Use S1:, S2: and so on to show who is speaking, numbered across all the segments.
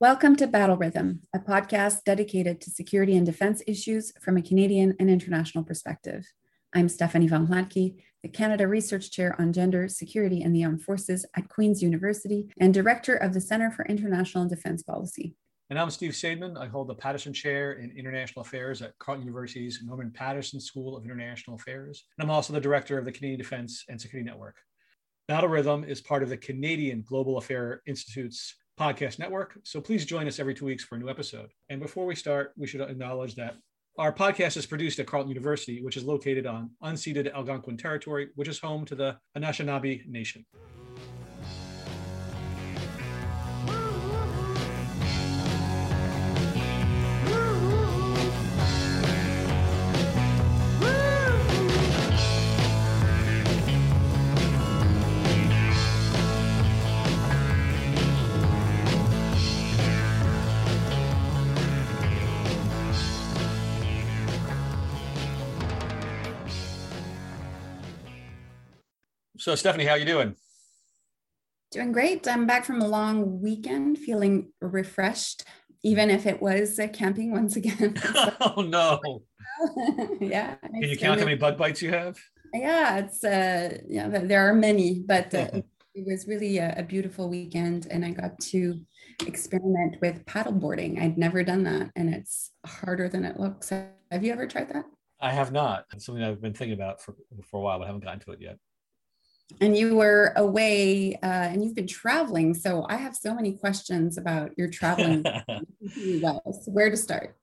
S1: Welcome to Battle Rhythm, a podcast dedicated to security and defense issues from a Canadian and international perspective. I'm Stéfanie von Hlatky, the Canada Research Chair on Gender, Security, and the Armed Forces at Queen's University and Director of the Center for International and Defense Policy.
S2: And I'm Steve Saideman. I hold the Paterson Chair in International Affairs at Carleton University's Norman Paterson School of International Affairs. And I'm also the Director of the Canadian Defense and Security Network. Battle Rhythm is part of the Canadian Global Affair Institute's podcast network. So please join us every two weeks for a new episode. And before we start, we should acknowledge that our podcast is produced at Carleton University, which is located on unceded Algonquin territory, which is home to the Anishinaabe Nation. So, Stephanie, how you doing?
S1: Doing great. I'm back from a long weekend, feeling refreshed, even if it was uh, camping once again.
S2: oh no!
S1: yeah.
S2: Can you count how many bug bites you have?
S1: Yeah, it's uh, yeah, there are many, but uh, it was really a, a, beautiful weekend, and I got to experiment with paddleboarding. I'd never done that, and it's harder than it looks. Have you ever tried that?
S2: I have not. It's something I've been thinking about for for a while, but I haven't gotten to it yet
S1: and you were away uh, and you've been traveling. So I have so many questions about your traveling Where to start?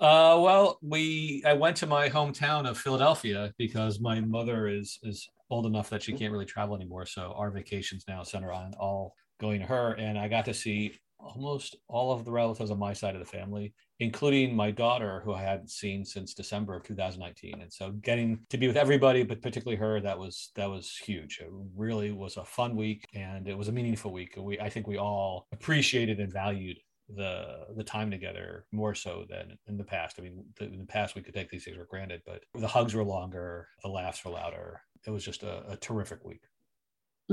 S2: Uh, well, we I went to my hometown of Philadelphia because my mother is is old enough that she can't really travel anymore. So our vacations now center on all going to her, and I got to see almost all of the relatives on my side of the family, including my daughter, who I hadn't seen since December of 2019. And so getting to be with everybody, but particularly her, that was that was huge. It really was a fun week and it was a meaningful week. We I think we all appreciated and valued the the time together more so than in the past. I mean, in the past we could take these things for granted, but the hugs were longer, the laughs were louder. It was just a, a terrific week.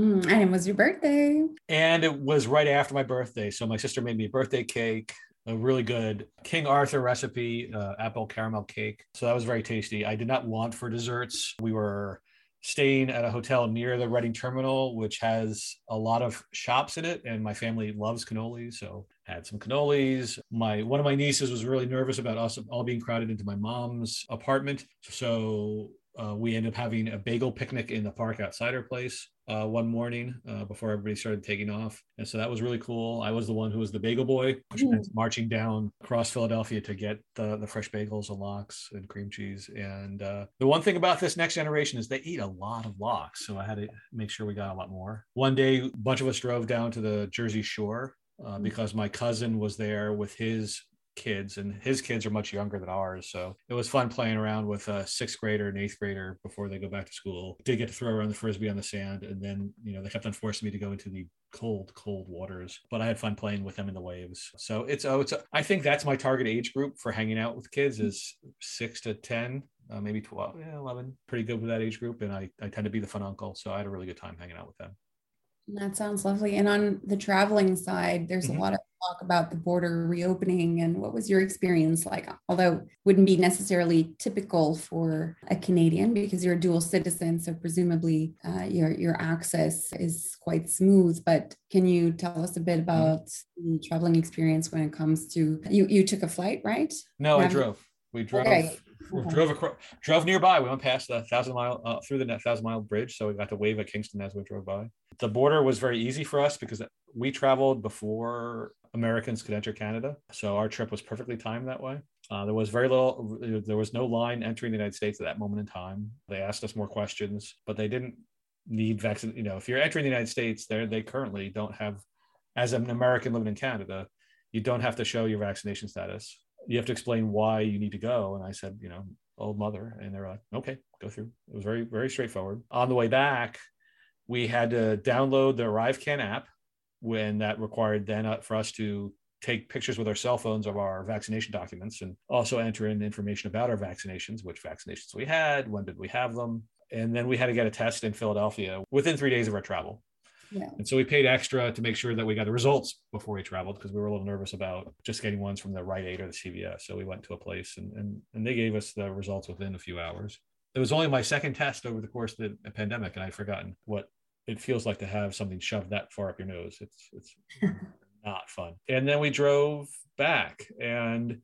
S1: Mm, and it was your birthday.
S2: And it was right after my birthday. So my sister made me a birthday cake, a really good King Arthur recipe, uh, apple caramel cake. So that was very tasty. I did not want for desserts. We were staying at a hotel near the Reading Terminal, which has a lot of shops in it, and my family loves cannolis, so had some cannolis. My one of my nieces was really nervous about us all being crowded into my mom's apartment, so uh, we ended up having a bagel picnic in the park outside her place uh, one morning uh, before everybody started taking off. And so that was really cool. I was the one who was the bagel boy, mm. marching down across Philadelphia to get the, the fresh bagels and lox and cream cheese. And uh, the one thing about this next generation is they eat a lot of lox. So I had to make sure we got a lot more. One day, a bunch of us drove down to the Jersey Shore. Uh, mm. because my cousin was there with his kids and his kids are much younger than ours so it was fun playing around with a sixth grader and eighth grader before they go back to school. Did get to throw around the frisbee on the sand and then you know they kept on forcing me to go into the cold cold waters but i had fun playing with them in the waves. So it's oh it's I think that's my target age group for hanging out with kids is six to ten uh, maybe 12 yeah, 11 pretty good with that age group and I, I tend to be the fun uncle so i had a really good time hanging out with them.
S1: That sounds lovely. And on the traveling side, there's mm-hmm. a lot of talk about the border reopening and what was your experience like? Although wouldn't be necessarily typical for a Canadian because you're a dual citizen, so presumably uh, your your access is quite smooth. But can you tell us a bit mm-hmm. about the traveling experience when it comes to you? You took a flight, right?
S2: No, I drove. We drove. Okay. We drove across, drove nearby. We went past the thousand mile uh, through the thousand mile bridge, so we got to wave at Kingston as we drove by. The border was very easy for us because we traveled before Americans could enter Canada, so our trip was perfectly timed that way. Uh, there was very little. There was no line entering the United States at that moment in time. They asked us more questions, but they didn't need vaccine. You know, if you're entering the United States, there they currently don't have, as an American living in Canada, you don't have to show your vaccination status you have to explain why you need to go. And I said, you know, old mother. And they're like, okay, go through. It was very, very straightforward. On the way back, we had to download the ArriveCAN app when that required then uh, for us to take pictures with our cell phones of our vaccination documents and also enter in information about our vaccinations, which vaccinations we had, when did we have them. And then we had to get a test in Philadelphia within three days of our travel.
S1: Yeah.
S2: And so we paid extra to make sure that we got the results before we traveled because we were a little nervous about just getting ones from the Rite Aid or the CVS. So we went to a place and, and, and they gave us the results within a few hours. It was only my second test over the course of the pandemic, and I'd forgotten what it feels like to have something shoved that far up your nose. It's it's not fun. And then we drove back and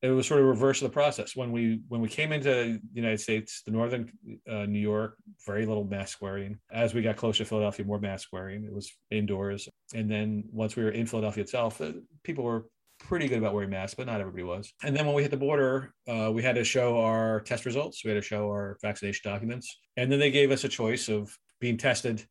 S2: it was sort of reverse of the process. When we when we came into the united states the northern uh, new york very little mask wearing. As we got closer to philadelphia more mask wearing. It was indoors. And then once we were in philadelphia itself uh, people were pretty good about wearing masks but not everybody was. And then when we hit the border uh, we had to show our test results. We had to show our vaccination documents. And then they gave us a choice of being tested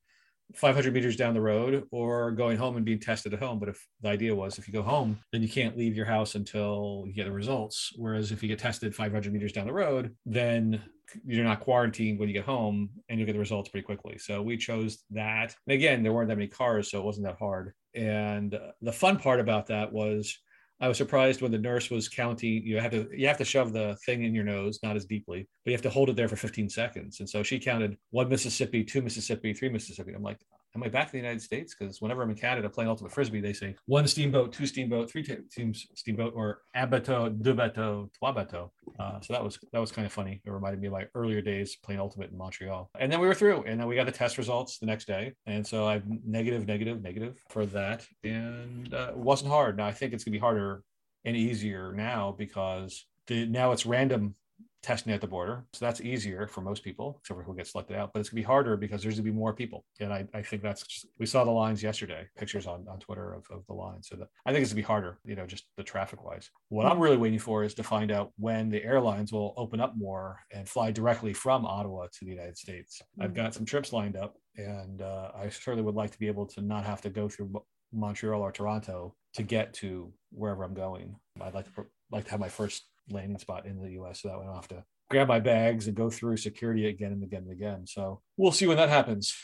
S2: 500 meters down the road or going home and being tested at home. But if the idea was if you go home, then you can't leave your house until you get the results. Whereas if you get tested 500 meters down the road, then you're not quarantined when you get home and you'll get the results pretty quickly. So we chose that. And again, there weren't that many cars, so it wasn't that hard. And the fun part about that was I was surprised when the nurse was counting. You have to you have to shove the thing in your nose, not as deeply, but you have to hold it there for 15 seconds. And so she counted one Mississippi, two Mississippi, three Mississippi. I'm like, am I back in the United States? Because whenever I'm in Canada playing ultimate frisbee, they say one steamboat, two steamboat, three teams steamboat, or un bateau, deux trois bateaux. Uh, so that was that was kind of funny. It reminded me of my earlier days playing ultimate in Montreal. And then we were through, and then we got the test results the next day. And so I'm negative, negative, negative for that, and uh, it wasn't hard. Now I think it's gonna be harder and easier now because the, now it's random testing at the border. So that's easier for most people, except for who gets selected out. But it's gonna be harder because there's gonna be more people. And I, I think that's just, we saw the lines yesterday, pictures on, on Twitter of, of the line. So that I think it's gonna be harder, you know, just the traffic wise. What I'm really waiting for is to find out when the airlines will open up more and fly directly from Ottawa to the United States. Mm-hmm. I've got some trips lined up and uh, I certainly would like to be able to not have to go through Montreal or Toronto to get to wherever I'm going. I'd like to like to have my first landing spot in the U.S. so that way I don't have to grab my bags and go through security again and again and again. So we'll see when that happens,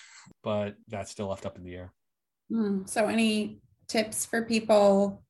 S2: but that's still left up in the air.
S1: Mm, so, any tips for people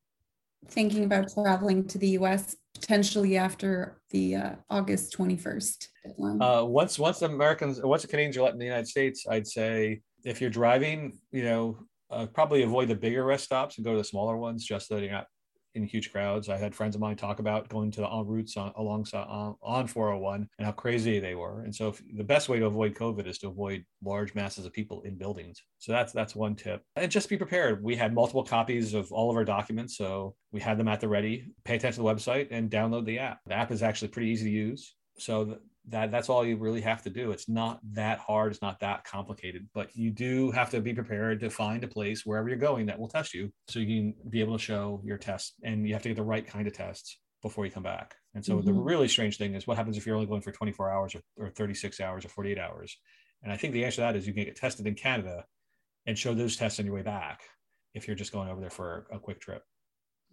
S1: thinking about traveling to the U.S. potentially after the uh, August 21st
S2: deadline? Uh, once once Americans once the Canadians are let in the United States, I'd say if you're driving, you know, uh, probably avoid the bigger rest stops and go to the smaller ones just so that you're not in huge crowds. I had friends of mine talk about going to the ONroutes on, alongside on, on 401 and how crazy they were. And so if, the best way to avoid COVID is to avoid large masses of people in buildings. So that's that's one tip. And just be prepared. We had multiple copies of all of our documents, so we had them at the ready. Pay attention to the website and download the app. The app is actually pretty easy to use. So that that's all you really have to do. It's not that hard it's not that complicated but you do have to be prepared to find a place wherever you're going that will test you so you can be able to show your test and you have to get the right kind of tests before you come back. And so mm-hmm. the really strange thing is what happens if you're only going for 24 hours or, or 36 hours or 48 hours? And i think the answer to that is you can get tested in canada and show those tests on your way back if you're just going over there for a quick trip.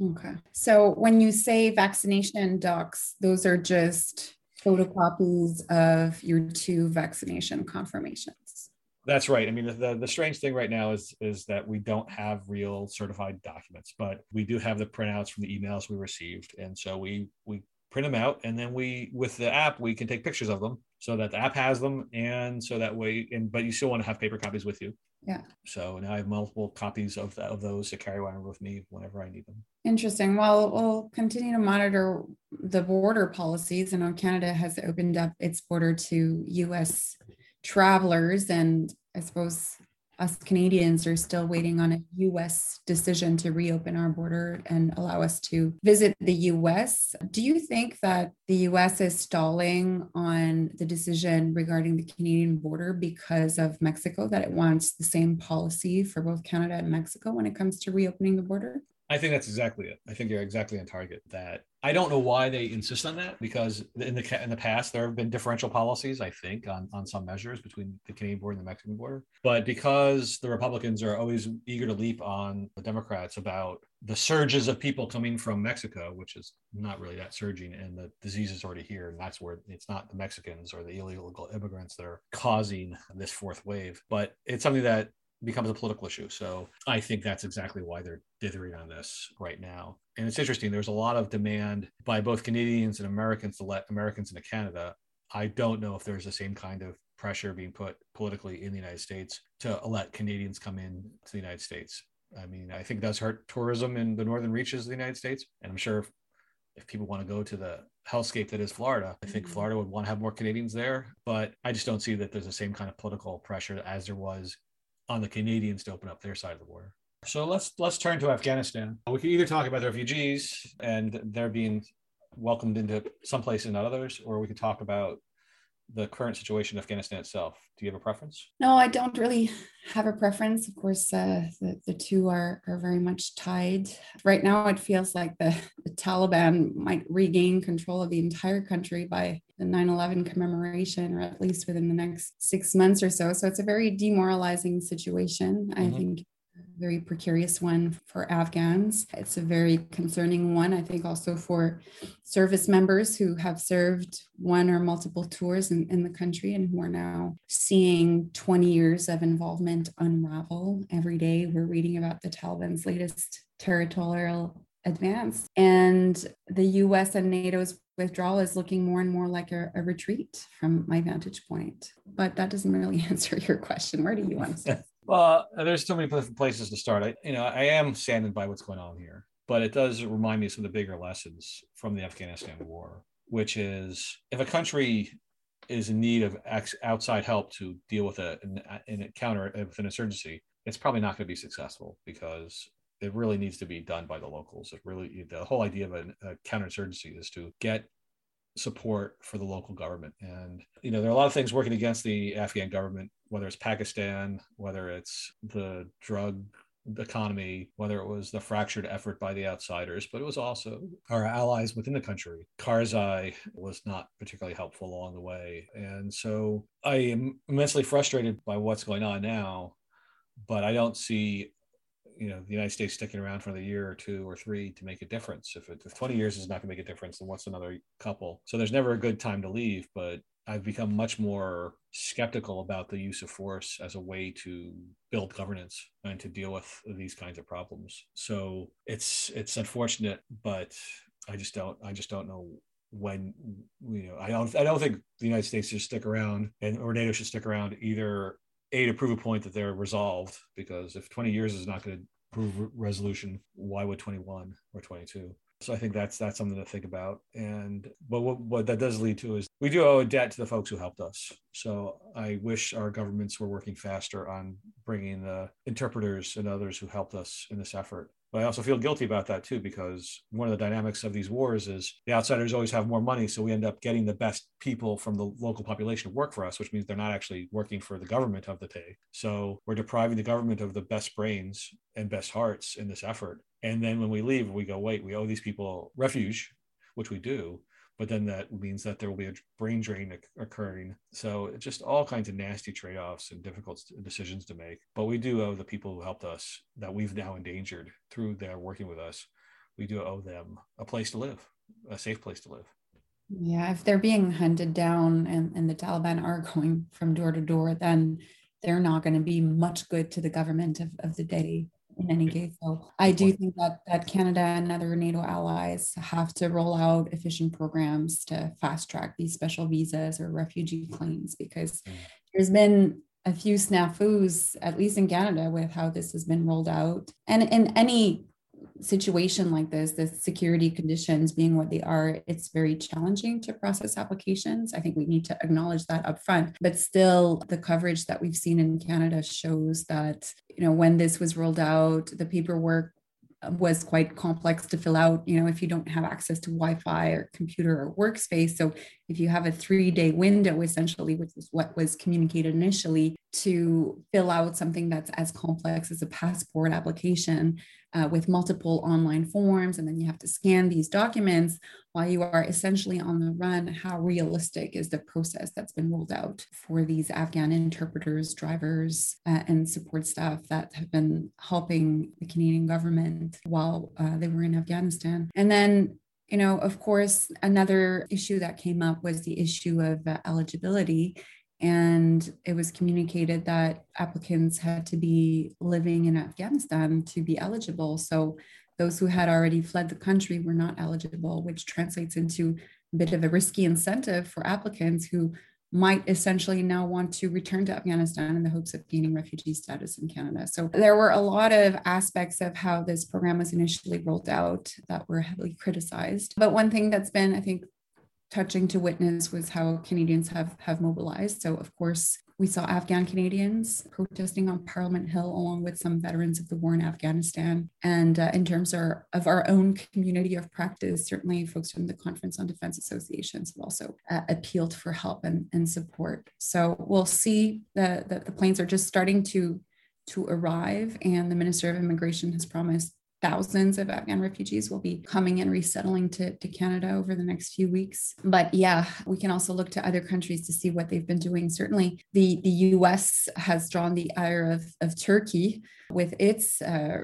S1: Okay. So when you say vaccination docs those are just photocopies of your two vaccination confirmations.
S2: That's right. I mean, the, the, the, strange thing right now is is that we don't have real certified documents, but we do have the printouts from the emails we received, and so we we print them out, and then we with the app we can take pictures of them so that the app has them, and so that way, and but you still want to have paper copies with you.
S1: Yeah.
S2: So now I have multiple copies of of those to carry around with me whenever I need them.
S1: Interesting. Well, we'll continue to monitor the border policies. I know Canada has opened up its border to US travelers, and I suppose us Canadians are still waiting on a US decision to reopen our border and allow us to visit the US. Do you think that the US is stalling on the decision regarding the Canadian border because of Mexico, that it wants the same policy for both Canada and Mexico when it comes to reopening the border?
S2: I think that's exactly it. I think you're exactly on target. That I don't know why they insist on that because in the in the past there have been differential policies. I think on on some measures between the Canadian border and the Mexican border, but because the Republicans are always eager to leap on the Democrats about the surges of people coming from Mexico, which is not really that surging, and the disease is already here, and that's where it's not the Mexicans or the illegal immigrants that are causing this fourth wave, but it's something that becomes a political issue. So I think that's exactly why they're dithering on this right now. And it's interesting, there's a lot of demand by both Canadians and Americans to let Americans into Canada. I don't know if there's the same kind of pressure being put politically in the United States to let Canadians come in to the United States. I mean, I think that's hurt tourism in the northern reaches of the United States. And I'm sure if, if people want to go to the hellscape that is Florida, I think mm-hmm. Florida would want to have more Canadians there. But I just don't see that there's the same kind of political pressure as there was on the Canadians to open up their side of the border. So let's let's turn to Afghanistan. We can either talk about the refugees and they're being welcomed into some places and not others, or we could talk about the current situation in Afghanistan itself. Do you have a preference?
S1: No, I don't really have a preference. Of course, uh, the, the two are, are very much tied. Right now, it feels like the, the Taliban might regain control of the entire country by the 9 11 commemoration, or at least within the next six months or so. So it's a very demoralizing situation. Mm-hmm. I think very precarious one for Afghans. It's a very concerning one, I think, also for service members who have served one or multiple tours in, in the country and who are now seeing 20 years of involvement unravel. Every day, we're reading about the Taliban's latest territorial advance. And the US and NATO's withdrawal is looking more and more like a, a, retreat from my vantage point. But that doesn't really answer your question. Where do you want to start?
S2: Well, uh, there's so many places to start. I, you know, I am saddened by what's going on here, but it does remind me of some of the bigger lessons from the Afghanistan war, which is if a country is in need of ex- outside help to deal with a, an, an counter with an insurgency, it's probably not going to be successful because it really needs to be done by the locals. It really the whole idea of a, a counterinsurgency is to get support for the local government. And you know, there are a lot of things working against the Afghan government whether it's Pakistan, whether it's the drug economy, whether it was the fractured effort by the outsiders, but it was also our allies within the country. Karzai was not particularly helpful along the way. And so I am immensely frustrated by what's going on now, but I don't see you know the United States sticking around for the year or two or three to make a difference. If, it, if 20 years is not going to make a difference, then what's another couple? So there's never a good time to leave, but I've become much more skeptical about the use of force as a way to build governance and to deal with these kinds of problems. So it's it's unfortunate, but I just don't I just don't know when you know I don't I don't think the United States should stick around and or NATO should stick around either a to prove a point that they're resolved because if 20 years is not going to prove resolution why would 21 or 22 so I think that's that's something to think about. And but what, what that does lead to is we do owe a debt to the folks who helped us. So I wish our governments were working faster on bringing the interpreters and others who helped us in this effort. But I also feel guilty about that too, because one of the dynamics of these wars is the outsiders always have more money. So we end up getting the best people from the local population to work for us, which means they're not actually working for the government of the day. So we're depriving the government of the best brains and best hearts in this effort. And then when we leave, we go, wait, we owe these people refuge, which we do but then that means that there will be a brain drain occurring. So just all kinds of nasty trade-offs and difficult decisions to make. But we do owe the people who helped us that we've now endangered through their working with us. We do owe them a place to live, a safe place to live.
S1: Yeah, if they're being hunted down and, and the Taliban are going from door to door, then they're not going to be much good to the government of, of the day in any case. So I do think that that Canada and other NATO allies have to roll out efficient programs to fast track these special visas or refugee claims because mm. there's been a few snafus, at least in Canada, with how this has been rolled out. And in any situation like this, the security conditions being what they are, it's very challenging to process applications. I think we need to acknowledge that upfront. But still, the coverage that we've seen in Canada shows that, you know, when this was rolled out, the paperwork was quite complex to fill out you know if you don't have access to wi-fi or computer or workspace so if you have a three day window essentially which is what was communicated initially to fill out something that's as complex as a passport application uh, with multiple online forms, and then you have to scan these documents while you are essentially on the run. How realistic is the process that's been rolled out for these Afghan interpreters, drivers, uh, and support staff that have been helping the Canadian government while uh, they were in Afghanistan? And then you know, of course, another issue that came up was the issue of uh, eligibility and it was communicated that applicants had to be living in Afghanistan to be eligible. So those who had already fled the country were not eligible, which translates into a bit of a risky incentive for applicants who might essentially now want to return to Afghanistan in the hopes of gaining refugee status in Canada. So there were a lot of aspects of how this program was initially rolled out that were heavily criticized. But one thing that's been, I think, touching to witness was how Canadians have have mobilized. So of course, we saw Afghan Canadians protesting on Parliament Hill along with some veterans of the war in Afghanistan. And uh, in terms of, of our own community of practice, certainly folks from the Conference on Defense Associations have also uh, appealed for help and, and support. So we'll see that the, the planes are just starting to to arrive and the Minister of Immigration has promised thousands of Afghan refugees will be coming and resettling to, to Canada over the next few weeks. But yeah, we can also look to other countries to see what they've been doing. Certainly, the, the US has drawn the ire of, of Turkey with its uh,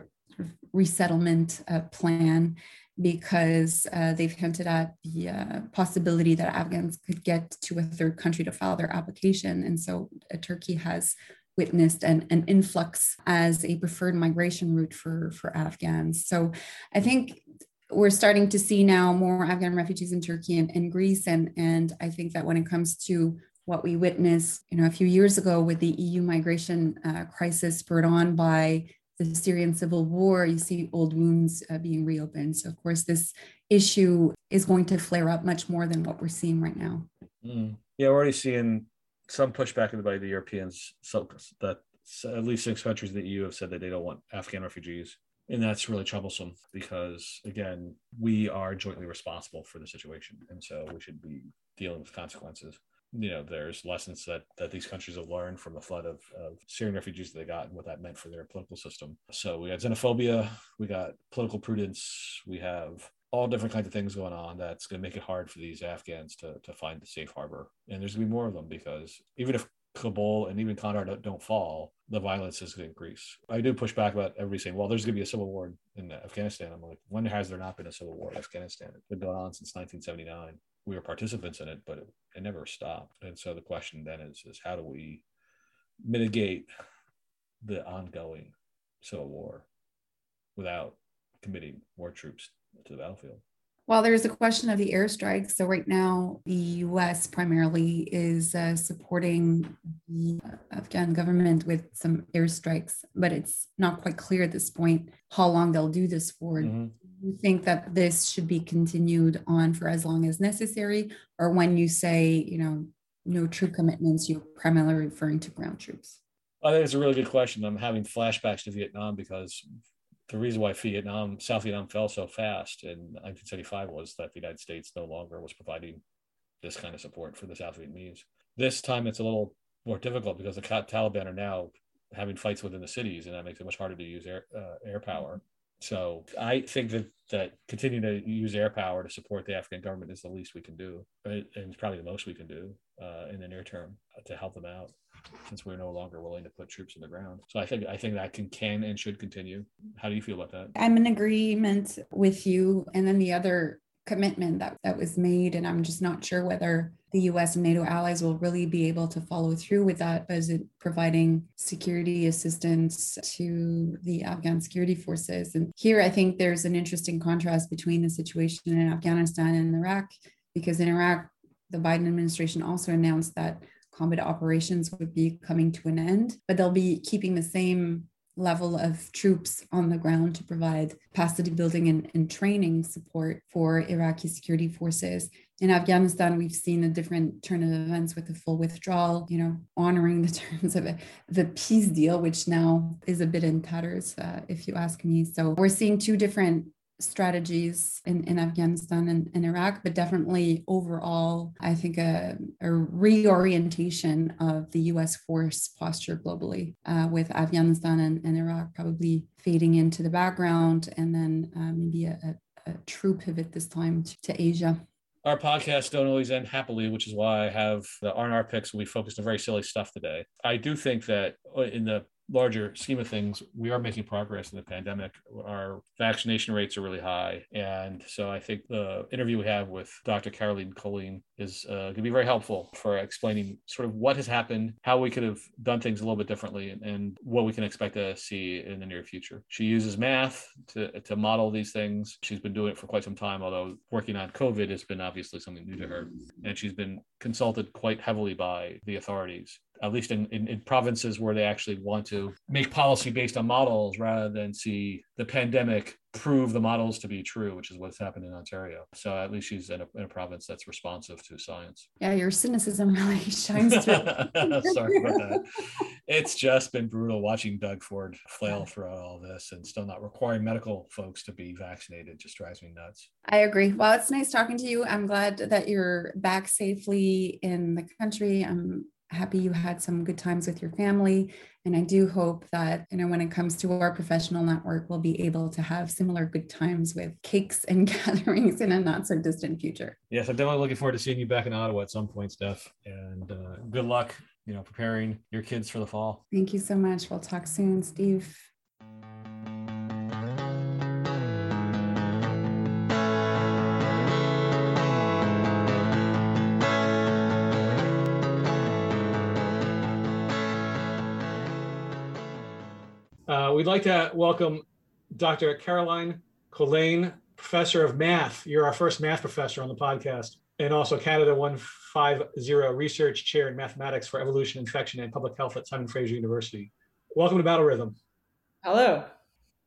S1: resettlement uh, plan because uh, they've hinted at the uh, possibility that Afghans could get to a third country to file their application. And so uh, Turkey has witnessed an, an influx as a preferred migration route for, for Afghans. So I think we're starting to see now more Afghan refugees in Turkey and, and Greece. And, and I think that when it comes to what we witnessed, you know, a few years ago with the EU migration uh, crisis spurred on by the Syrian civil war, you see old wounds uh, being reopened. So, of course, this issue is going to flare up much more than what we're seeing right now.
S2: Mm. Yeah, we're already seeing some pushback by the Europeans. So that at least six countries in the EU have said that they don't want Afghan refugees. And that's really troublesome because, again, we are jointly responsible for the situation. And so we should be dealing with consequences. You know, there's lessons that, that these countries have learned from the flood of, of Syrian refugees that they got and what that meant for their political system. So we got xenophobia, we got political prudence, we have all different kinds of things going on that's going to make it hard for these Afghans to, to find the safe harbor. And there's going to be more of them because even if Kabul and even Kandahar don't, don't fall, the violence is going to increase. I do push back about everybody saying, well, there's going to be a civil war in Afghanistan. I'm like, when has there not been a civil war in Afghanistan? It's been going on since 1979. We were participants in it, but it, it never stopped. And so the question then is, is how do we mitigate the ongoing civil war without committing more troops to the battlefield.
S1: Well, there's a question of the airstrikes. So, right now, the US primarily is uh, supporting the Afghan government with some airstrikes, but it's not quite clear at this point how long they'll do this for. Mm-hmm. You think that this should be continued on for as long as necessary, or when you say, you know, no troop commitments, you're primarily referring to ground troops?
S2: I think it's a really good question. I'm having flashbacks to Vietnam because the reason why Vietnam, South Vietnam fell so fast in 1975 was that the United States no longer was providing this kind of support for the South Vietnamese. This time it's a little more difficult because the Taliban are now having fights within the cities, and that makes it much harder to use air, uh, air power. So I think that that continuing to use air power to support the Afghan government is the least we can do, and it's probably the most we can do uh, in the near term to help them out since we're no longer willing to put troops in the ground. So I think I think that can can and should continue. How do you feel about that?
S1: I'm in agreement with you. And then the other commitment that, that was made, and I'm just not sure whether the US and NATO allies will really be able to follow through with that as it providing security assistance to the Afghan security forces. And here I think there's an interesting contrast between the situation in Afghanistan and Iraq, because in Iraq, the Biden administration also announced that combat operations would be coming to an end, but they'll be keeping the same level of troops on the ground to provide capacity building and, and, training support for Iraqi security forces. In Afghanistan, we've seen a different turn of events with the full withdrawal, you know, honoring the terms of a, the peace deal, which now is a bit in tatters, uh, if you ask me. So we're seeing two different strategies in, in Afghanistan and, and, Iraq, but definitely overall, I think a, a reorientation of the US force posture globally, uh, with Afghanistan and, and, Iraq probably fading into the background, and then uh, maybe a, a, a, true pivot this time to, to Asia.
S2: Our podcasts don't always end happily, which is why I have the R&R picks. We focused on very silly stuff today. I do think that uh, in the larger scheme of things, we are making progress in the pandemic. Our vaccination rates are really high. And so I think the interview we have with Dr. Caroline Colijn is uh, going to be very helpful for explaining sort of what has happened, how we could have done things a little bit differently, and, and what we can expect to see in the near future. She uses math to, to model these things. She's been doing it for quite some time, although working on COVID has been obviously something new to her. And she's been consulted quite heavily by the authorities at least in, in, in, provinces where they actually want to make policy based on models rather than see the pandemic prove the models to be true, which is what's happened in Ontario. So at least she's in a, in a province that's responsive to science.
S1: Yeah, your cynicism really shines through.
S2: Sorry about that. It's just been brutal watching Doug Ford flail throughout all this and still not requiring medical folks to be vaccinated. Just drives me nuts.
S1: I agree. Well, it's nice talking to you. I'm glad that you're back safely in the country. I'm happy you had some good times with your family. And I do hope that, you know, when it comes to our professional network, we'll be able to have similar good times with cakes and gatherings in a not so distant future.
S2: Yes, I'm definitely looking forward to seeing you back in Ottawa at some point, Steph. And uh, good luck, you know, preparing your kids for the fall.
S1: Thank you so much. We'll talk soon, Steve.
S2: We'd like to welcome Dr. Caroline Colijn, professor of math. You're our first math professor on the podcast, and also Canada 150 research chair in mathematics for evolution, infection, and public health at Simon Fraser University. Welcome to Battle Rhythm.
S3: Hello.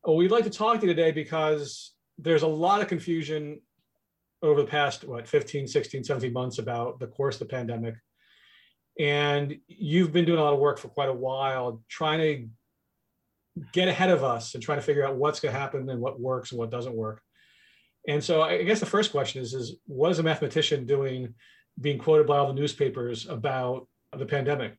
S2: Well, we'd like to talk to you today because there's a lot of confusion over the past, what, 15, 16, 17 months about the course of the pandemic. And you've been doing a lot of work for quite a while trying to get ahead of us and try to figure out what's going to happen and what works and what doesn't work. And so I guess the first question is, is what is a mathematician doing being quoted by all the newspapers about the pandemic?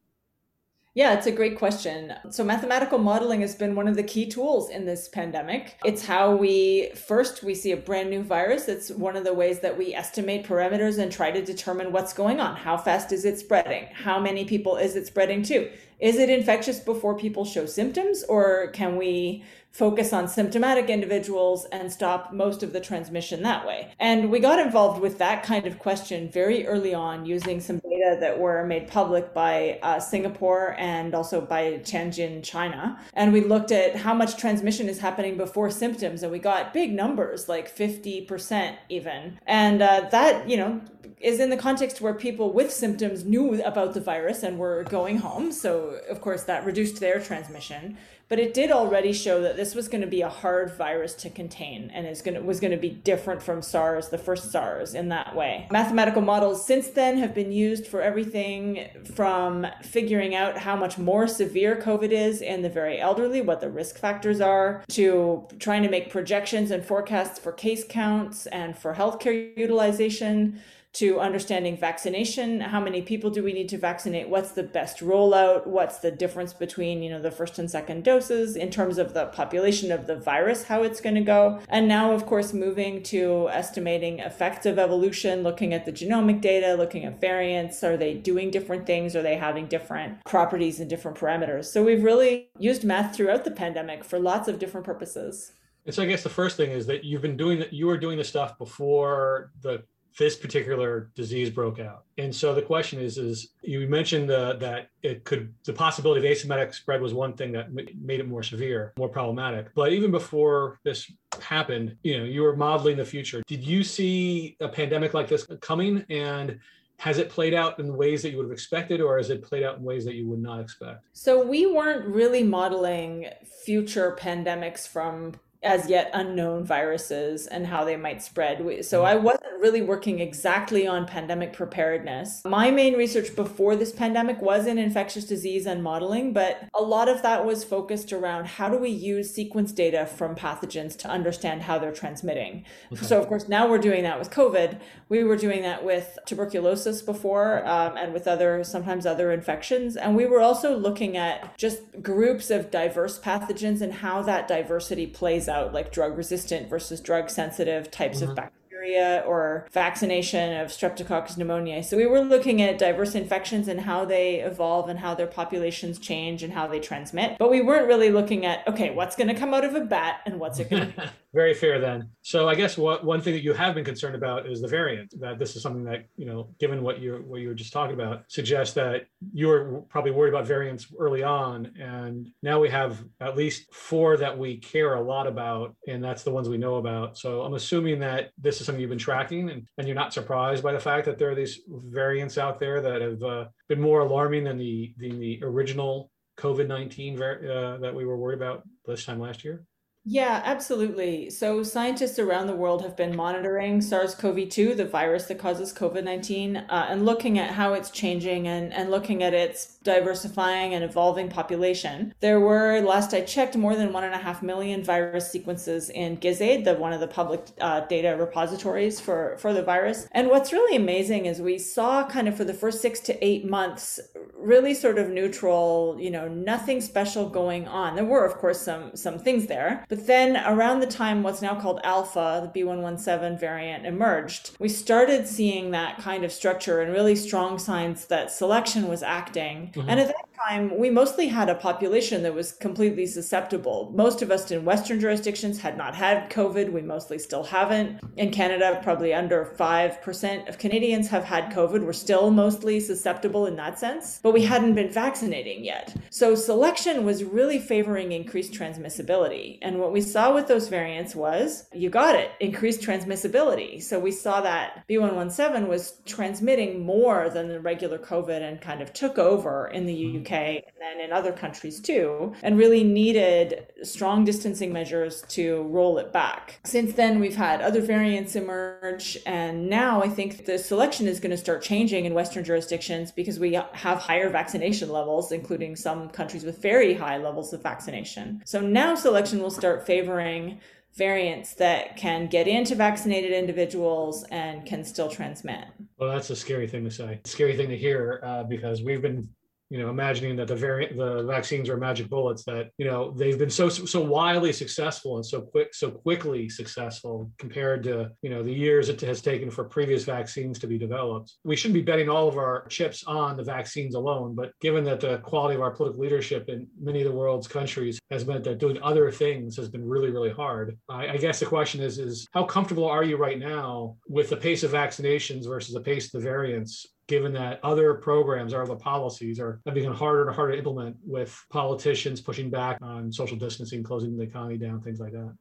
S3: Yeah, it's a great question. So, mathematical modeling has been one of the key tools in this pandemic. It's how we first we see a brand new virus. It's one of the ways that we estimate parameters and try to determine what's going on. How fast is it spreading? How many people is it spreading to? Is it infectious before people show symptoms, or can we focus on symptomatic individuals and stop most of the transmission that way? And we got involved with that kind of question very early on using some data that were made public by uh, Singapore and also by Tianjin, China. And we looked at how much transmission is happening before symptoms, and we got big numbers, like 50% even. And uh, that, you know, is in the context where people with symptoms knew about the virus and were going home. So, of course, that reduced their transmission. But it did already show that this was going to be a hard virus to contain and is going to, was going to be different from SARS, the first SARS, in that way. Mathematical models since then have been used for everything from figuring out how much more severe COVID is in the very elderly, what the risk factors are, to trying to make projections and forecasts for case counts and for healthcare utilization to understanding vaccination. How many people do we need to vaccinate? What's the best rollout? What's the difference between you know the first and second doses in terms of the population of the virus how it's going to go? And now of course moving to estimating effects of evolution looking at the genomic data looking at variants. Are they doing different things? Are they having different properties and different parameters? So we've really used math throughout the pandemic for lots of different purposes.
S2: And so I guess the first thing is that you've been doing that. You were doing the stuff before the this particular disease broke out. And so the question is, is you mentioned the, that it could, the possibility of asymptomatic spread was one thing that made it more severe, more problematic. But even before this happened, you know, you were modeling the future. Did you see a pandemic like this coming? And has it played out in ways that you would have expected or has it played out in ways that you would not expect
S3: so we weren't really modeling future pandemics from as yet unknown viruses and how they might spread. So I wasn't really working exactly on pandemic preparedness. My main research before this pandemic was in infectious disease and modeling, but a lot of that was focused around how do we use sequence data from pathogens to understand how they're transmitting. Okay. So, of course, now we're doing that with COVID. We were doing that with tuberculosis before um, and with other, sometimes other infections. And we were also looking at just groups of diverse pathogens and how that diversity plays out, like drug resistant versus drug sensitive types mm-hmm. of bacteria diphtheria or vaccination of streptococcus pneumoniae. So we were looking at diverse infections and how they evolve and how their populations change and how they transmit. But we weren't really looking at, okay, what's going to come out of a bat and what's it going to be?
S2: Very fair then. So I guess what one thing that you have been concerned about is the variant. That this is something that you know, given what you what you were just talking about, suggests that you were probably worried about variants early on, and now we have at least four that we care a lot about, and that's the ones we know about. So I'm assuming that this is you've been tracking, and, and you're not surprised by the fact that there are these variants out there that have uh, been more alarming than the the original COVID 19 uh, that we were worried about this time last year.
S3: Yeah, absolutely. So, scientists around the world have been monitoring SARS CoV 2, the virus that causes COVID 19, uh, and looking at how it's changing and, and looking at its diversifying and evolving population. There were, last I checked, more than one and a half million virus sequences in GISAID, the, one of the public uh, data repositories for, for the virus. And what's really amazing is we saw kind of for the first six to eight months, really sort of neutral, you know, nothing special going on. There were, of course, some, some things there but then around the time what's now called alpha, the B117 variant emerged, we started seeing that kind of structure and really strong signs that selection was acting. Mm-hmm. And at that time, we mostly had a population that was completely susceptible. Most of us in Western jurisdictions had not had COVID. We mostly still haven't. In Canada, probably under 5% of Canadians have had COVID. We're still mostly susceptible in that sense, but we hadn't been vaccinating yet. So selection was really favoring increased transmissibility. And what we saw with those variants was you got it, increased transmissibility. So we saw that B117 was transmitting more than the regular COVID and kind of took over in the mm-hmm. UK and then in other countries too, and really needed strong distancing measures to roll it back. Since then, we've had other variants emerge, and now I think the selection is going to start changing in Western jurisdictions because we have higher vaccination levels, including some countries with very high levels of vaccination. So now selection will start favoring variants that can get into vaccinated individuals and can still transmit.
S2: Well, that's a scary thing to say. Scary thing to hear uh, because we've been you know, imagining that the variant, the vaccines are magic bullets that, you know, they've been so, so wildly successful and so quick, so quickly successful compared to, you know, the years it has taken for previous vaccines to be developed. We shouldn't be betting all of our chips on the vaccines alone, but given that the quality of our political leadership in many of the world's countries has meant that doing other things has been really, really hard. I, I guess the question is, is how comfortable are you right now with the pace of vaccinations versus the pace of the variants given that other programs or other policies are have become harder and harder to implement with politicians pushing back on social distancing, closing the economy down, things like that.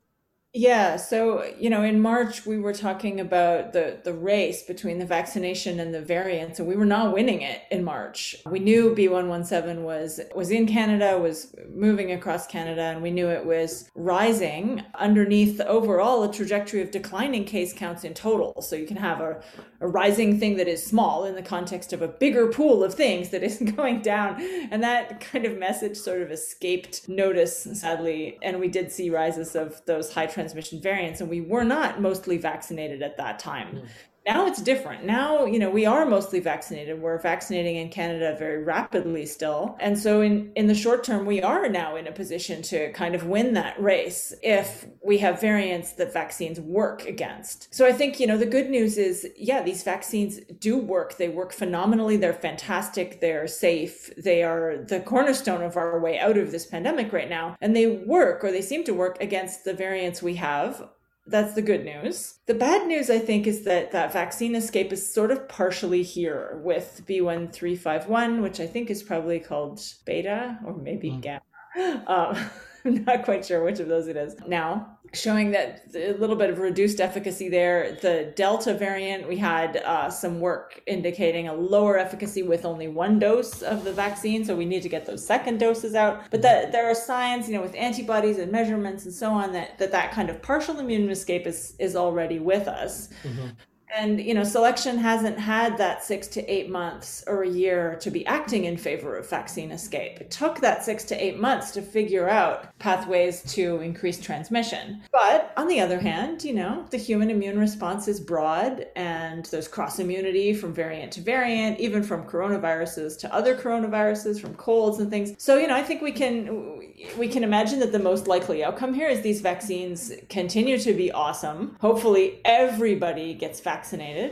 S3: Yeah, so you know, in March we were talking about the the race between the vaccination and the variants, and we were not winning it in March. We knew B117 was was in Canada, was moving across Canada, and we knew it was rising underneath overall a trajectory of declining case counts in total. So you can have a, a rising thing that is small in the context of a bigger pool of things that is going down, and that kind of message sort of escaped notice, sadly. And we did see rises of those high transmission variants, and we were not mostly vaccinated at that time. Mm. Now it's different. Now, you know, we are mostly vaccinated. We're vaccinating in Canada very rapidly still. And so in in the short term, we are now in a position to kind of win that race if we have variants that vaccines work against. So I think, you know, the good news is, yeah, these vaccines do work. They work phenomenally. They're fantastic. They're safe. They are the cornerstone of our way out of this pandemic right now. And they work or they seem to work against the variants we have that's the good news. The bad news, I think, is that that vaccine escape is sort of partially here with B1351, which I think is probably called beta or maybe mm. gamma. Um, I'm not quite sure which of those it is now, showing that a little bit of reduced efficacy there. The Delta variant, we had uh, some work indicating a lower efficacy with only one dose of the vaccine, so we need to get those second doses out. But that there are signs, you know, with antibodies and measurements and so on, that that, that kind of partial immune escape is is already with us. Mm-hmm. And, you know, selection hasn't had that six to eight months or a year to be acting in favor of vaccine escape. It took that six to eight months to figure out pathways to increase transmission. But on the other hand, you know, the human immune response is broad and there's cross immunity from variant to variant, even from coronaviruses to other coronaviruses, from colds and things. So, you know, I think we can we can imagine that the most likely outcome here is these vaccines continue to be awesome. Hopefully everybody gets vaccinated,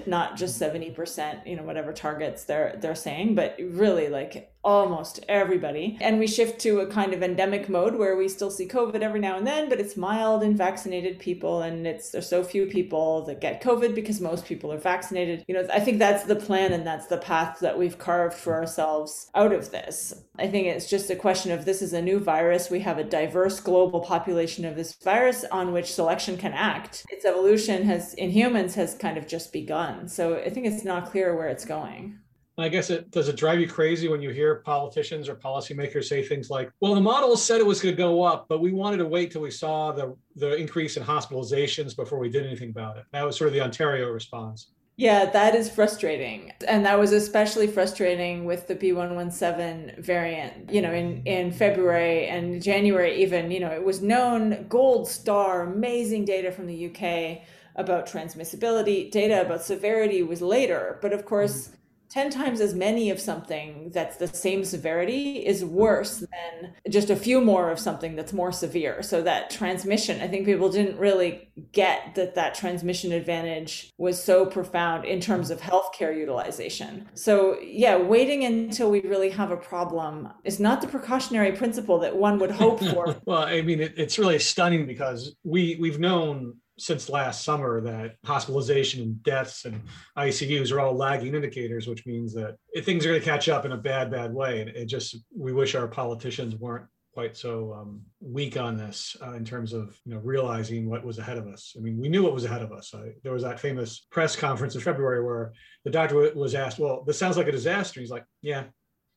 S3: not just 70%, you know, whatever targets they're they're saying, but really like almost everybody. And we shift to a kind of endemic mode where we still see COVID every now and then, but it's mild in vaccinated people and it's there's so few people that get COVID because most people are vaccinated. You know, I think that's the plan and that's the path that we've carved for ourselves out of this. I think it's just a question of this is a new virus. We have a diverse global population of this virus on which selection can act. Its evolution has in humans has kind of just begun. So I think it's not clear where it's going.
S2: I guess it does it drive you crazy when you hear politicians or policymakers say things like, "Well, the models said it was going to go up, but we wanted to wait till we saw the the increase in hospitalizations before we did anything about it." That was sort of the Ontario response.
S3: Yeah, that is frustrating. And that was especially frustrating with the B117 variant. You know, in, in February and January, even, you know, it was known gold star, amazing data from the UK about transmissibility. Data about severity was later. But of course, 10 times as many of something that's the same severity is worse than just a few more of something that's more severe. So that transmission, I think people didn't really get that that transmission advantage was so profound in terms of healthcare utilization. So yeah, waiting until we really have a problem is not the precautionary principle that one would hope for.
S2: well, I mean, it, it's really stunning because we we've known since last summer that hospitalization and deaths and ICUs are all lagging indicators, which means that things are going to catch up in a bad, bad way. And it just, we wish our politicians weren't quite so um, weak on this uh, in terms of you know realizing what was ahead of us. I mean, we knew what was ahead of us. I, there was that famous press conference in February where the doctor was asked, "Well, this sounds like a disaster." He's like, "Yeah,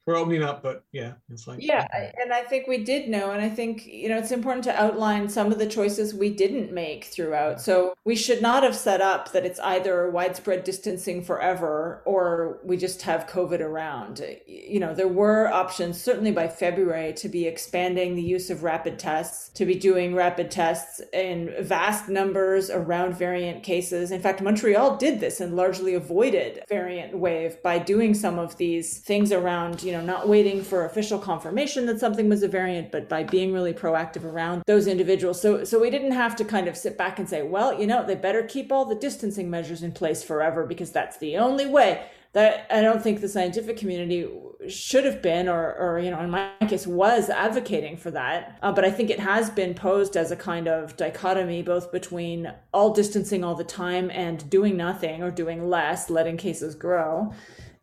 S2: we're opening up, but yeah, it's like
S3: yeah, and I think we did know, and I think you know it's important to outline some of the choices we didn't make throughout. So we should not have set up that it's either widespread distancing forever or we just have COVID around. You know, there were options certainly by February to be expanding the use of rapid tests, to be doing rapid tests in vast numbers around variant cases. In fact, Montreal did this and largely avoided variant wave by doing some of these things around. You you know, not waiting for official confirmation that something was a variant, but by being really proactive around those individuals. So, so we didn't have to kind of sit back and say, well, you know, they better keep all the distancing measures in place forever because that's the only way. That I don't think the scientific community should have been, or, or you know, in my case, was advocating for that. Uh, but I think it has been posed as a kind of dichotomy, both between all distancing all the time and doing nothing or doing less, letting cases grow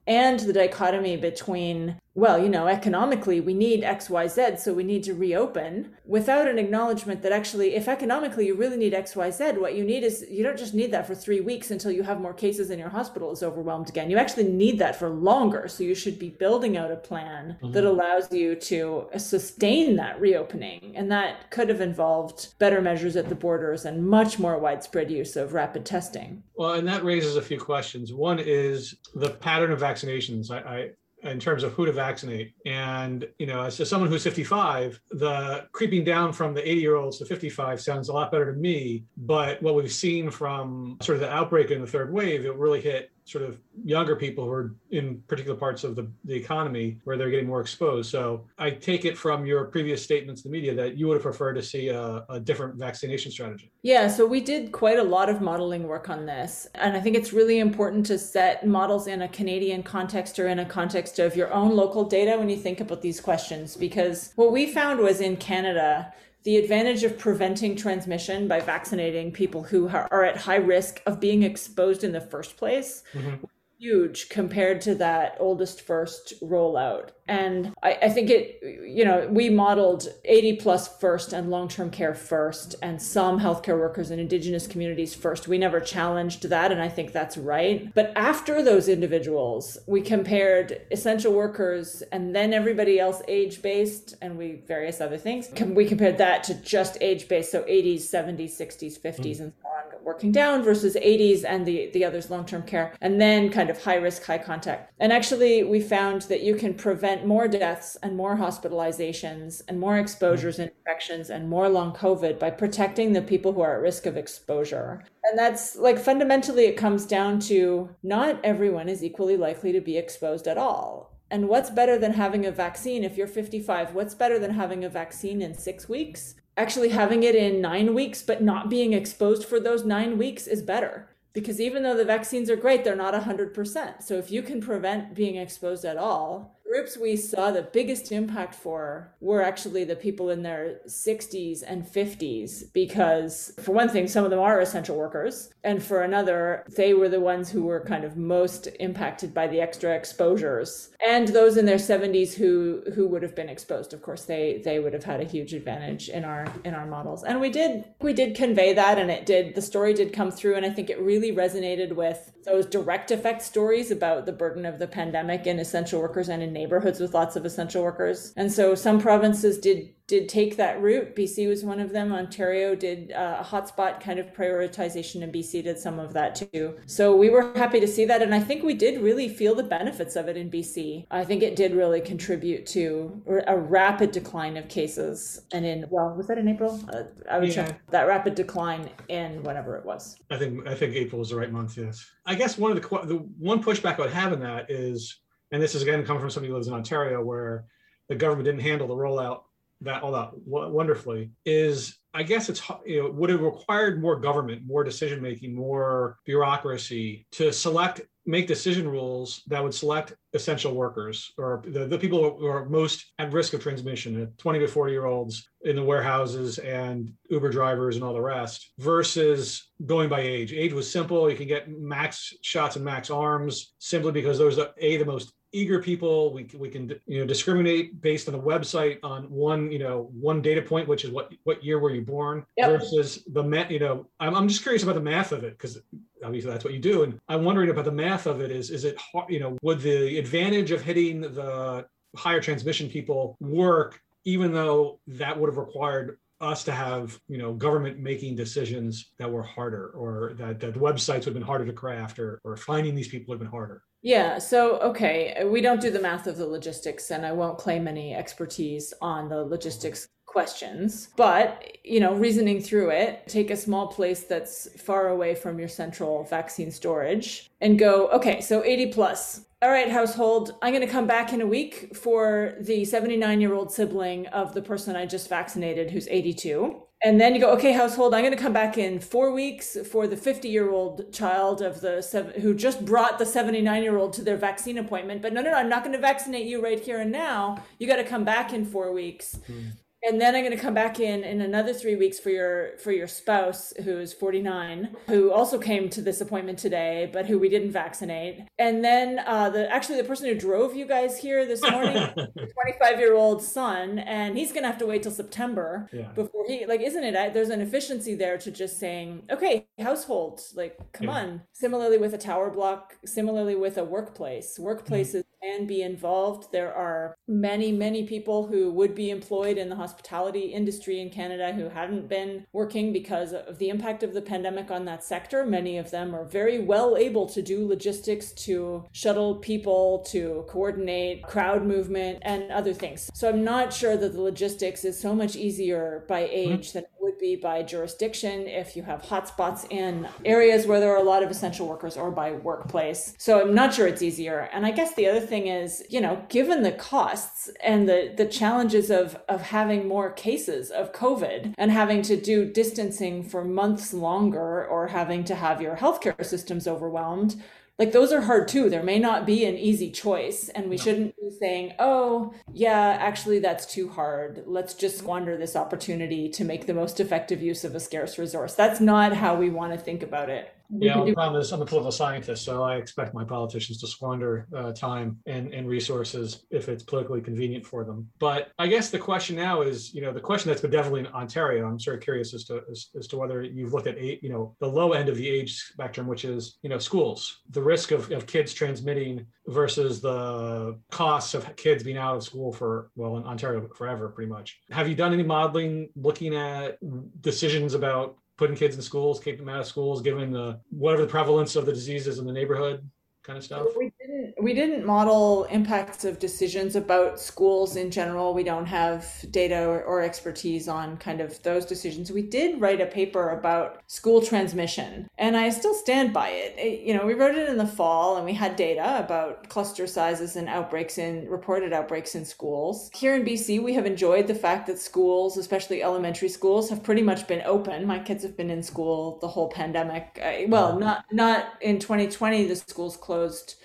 S3: and the dichotomy between well, you know, economically we need XYZ, so we need to reopen without an acknowledgement that actually, if economically you really need XYZ, what you need is you don't just need that for three weeks until you have more cases and your hospital is overwhelmed again. You actually need that for longer. So you should be building out a plan mm-hmm. that allows you to sustain that reopening. And that could have involved better measures at the borders and much more widespread use of rapid testing.
S2: Well, and that raises a few questions. One is the pattern of vaccinations. I, I in terms of who to vaccinate. And, you know, as, someone who's 55, the creeping down from the 80 year olds to 55 sounds a lot better to me. But what we've seen from sort of the outbreak in the third wave, it really hit sort of younger people who are in particular parts of the, the economy where they're getting more exposed. So I take it from your previous statements to the media that you would have preferred to see a, a different vaccination strategy.
S3: Yeah, so we did quite a lot of modeling work on this. And I think it's really important to set models in a Canadian context or in a context of your own local data when you think about these questions. Because what we found was in Canada, the advantage of preventing transmission by vaccinating people who are at high risk of being exposed in the first place mm-hmm huge compared to that oldest first rollout. And I, I, think it, you know, we modeled 80 plus first and long term care first, and some healthcare workers in indigenous communities first. We never challenged that, and I think that's right. But after those individuals, we compared essential workers and then everybody else age based, and we various other things. We compared that to just age based, so 80s, 70s, 60s, 50s, mm. and so on working down versus 80s and the, the others long-term care, and then kind of high risk, high contact. And actually we found that you can prevent more deaths and more hospitalizations and more exposures and infections and more long COVID by protecting the people who are at risk of exposure. And that's like fundamentally it comes down to not everyone is equally likely to be exposed at all. And what's better than having a vaccine if you're 55? What's better than having a vaccine in six weeks? Actually, having it in nine weeks, but not being exposed for those nine weeks is better. Because even though the vaccines are great, they're not 100%. So if you can prevent being exposed at all, groups we saw the biggest impact for were actually the people in their 60s and 50s because for one thing some of them are essential workers and for another they were the ones who were kind of most impacted by the extra exposures. And those in their 70s who who would have been exposed of course they they would have had a huge advantage in our in our models. And we did we did convey that and it did the story did come through and i think it really resonated with those direct effect stories about the burden of the pandemic in essential workers and in neighborhoods with lots of essential workers. And so some provinces did did take that route. BC was one of them. Ontario did uh, a hotspot kind of prioritization, and BC did some of that too. So we were happy to see that, and I think we did really feel the benefits of it in BC. I think it did really contribute to a rapid decline of cases. And in well, was that in April? Uh, I would yeah. check that rapid decline in whenever it was.
S2: I think I think April was the right month. Yes. I guess one of the the one pushback I would have in that is, and this is again coming from somebody who lives in Ontario, where the government didn't handle the rollout that all that wonderfully is I guess it's you know would have required more government, more decision making, more bureaucracy to select make decision rules that would select essential workers or the, the people who are most at risk of transmission 20 to 40 year olds in the warehouses and uber drivers and all the rest versus going by age. Age was simple. You can get max shots and max arms simply because those are a the most eager people. We, we can you know discriminate based on the website on one you know one data point which is what what year were you born yep. versus the math you know I'm, I'm just curious about the math of it because obviously that's what you do. And i'm wondering about the math of it is is it hard you know would the advantage of hitting the higher transmission people work even though that would have required us to have you know government making decisions that were harder or that, that the websites would have been harder to craft or, or finding these people would have been harder
S3: yeah. So, okay, uh, we don't do the math of the logistics, and I won't claim any expertise on the logistics questions. But, you know, reasoning through it, take a small place that's far away from your central vaccine storage and go, okay, so 80 plus. All right, household, I'm going to come back in a week for the 79 year old sibling of the person I just vaccinated who's 82 and then you go okay household i'm going to come back in four weeks for the 50 year old child of the seven, who just brought the 79 year old to their vaccine appointment but no no no i'm not going to vaccinate you right here and now. You got to come back in four weeks. Mm and then i'm going to come back in in another three weeks for your for your spouse who's 49 who also came to this appointment today but who we didn't vaccinate and then uh, the actually the person who drove you guys here this morning 25 year old son and he's going to have to wait till september yeah. before he like isn't it there's an efficiency there to just saying okay household like come yeah. on similarly with a tower block similarly with a workplace workplaces mm-hmm be involved. There are many, many people who would be employed in the hospitality industry in Canada who haven't been working because of the impact of the pandemic on that sector. Many of them are very well able to do logistics to shuttle people, to coordinate crowd movement, and other things. So I'm not sure that the logistics is so much easier by mm-hmm. age mm-hmm. than it would be by jurisdiction if you have hotspots in areas where there are a lot of essential workers or by workplace. So I'm not sure it's easier. And I guess the other thing is, you know, given the costs and the the challenges of of having more cases of COVID and having to do distancing for months longer or having to have your healthcare systems overwhelmed, like those are hard too. There may not be an easy choice, and we no. shouldn't be saying, "Oh, yeah, actually that's too hard. Let's just squander this opportunity to make the most effective use of a scarce resource." That's not how we want to think about it.
S2: Yeah, the problem is I'm a political scientist, so I expect my politicians to squander uh, time and, and resources if it's politically convenient for them. But I guess the question now is, you know, the question that's bedeviling in Ontario. I'm sort of curious as to as, as to whether you've looked at eight, you know, the low end of the age spectrum, which is, you know, schools, the risk of, of kids transmitting versus the costs of kids being out of school for well in Ontario forever, pretty much. Have you done any modeling looking at decisions about putting kids in schools, keeping them out of schools, given the whatever the prevalence of the diseases in the neighborhood kind of stuff?
S3: We we didn't model impacts of decisions about schools in general. We don't have data or, or, expertise on kind of those decisions. We did write a paper about school transmission, and I still stand by it. it. You know, we wrote it in the fall, and we had data about cluster sizes and outbreaks in reported outbreaks in schools. Here in BC, we have enjoyed the fact that schools, especially elementary schools, have pretty much been open. My kids have been in school the whole pandemic. Well, not not in 2020. The schools closed closed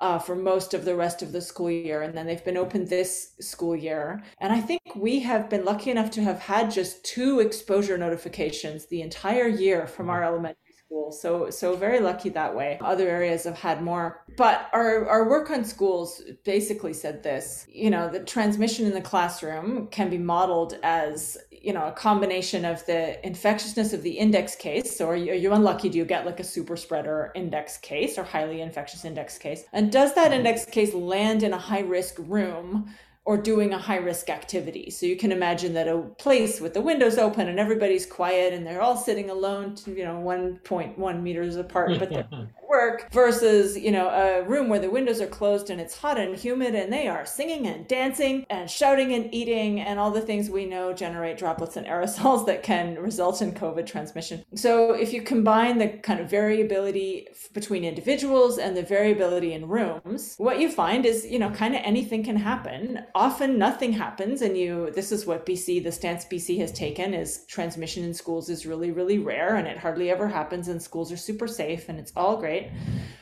S3: uh, for most of the rest of the school year. And then they've been open this school year. And I think we have been lucky enough to have had just two exposure notifications the entire year from our elementary school. So so very lucky that way. Other areas have had more. But our, our work on schools basically said this, you know, the transmission in the classroom can be modeled as you know a combination of the infectiousness of the index case so are you, are you unlucky do you get like a super spreader index case or highly infectious index case and does that index case land in a high risk room or doing a high risk activity. So you can imagine that a place with the windows open and everybody's quiet and they're all sitting alone, to, you know, 1.1 meters apart, but they're work versus, you know, a room where the windows are closed and it's hot and humid and they are singing and dancing and shouting and eating and all the things we know generate droplets and aerosols that can result in COVID transmission. So if you combine the kind of variability between individuals and the variability in rooms, what you find is, you know, kind of anything can happen. Often nothing happens and you this is what BC the stance BC has taken is transmission in schools is really really rare and it hardly ever happens and schools are super safe and it's all great?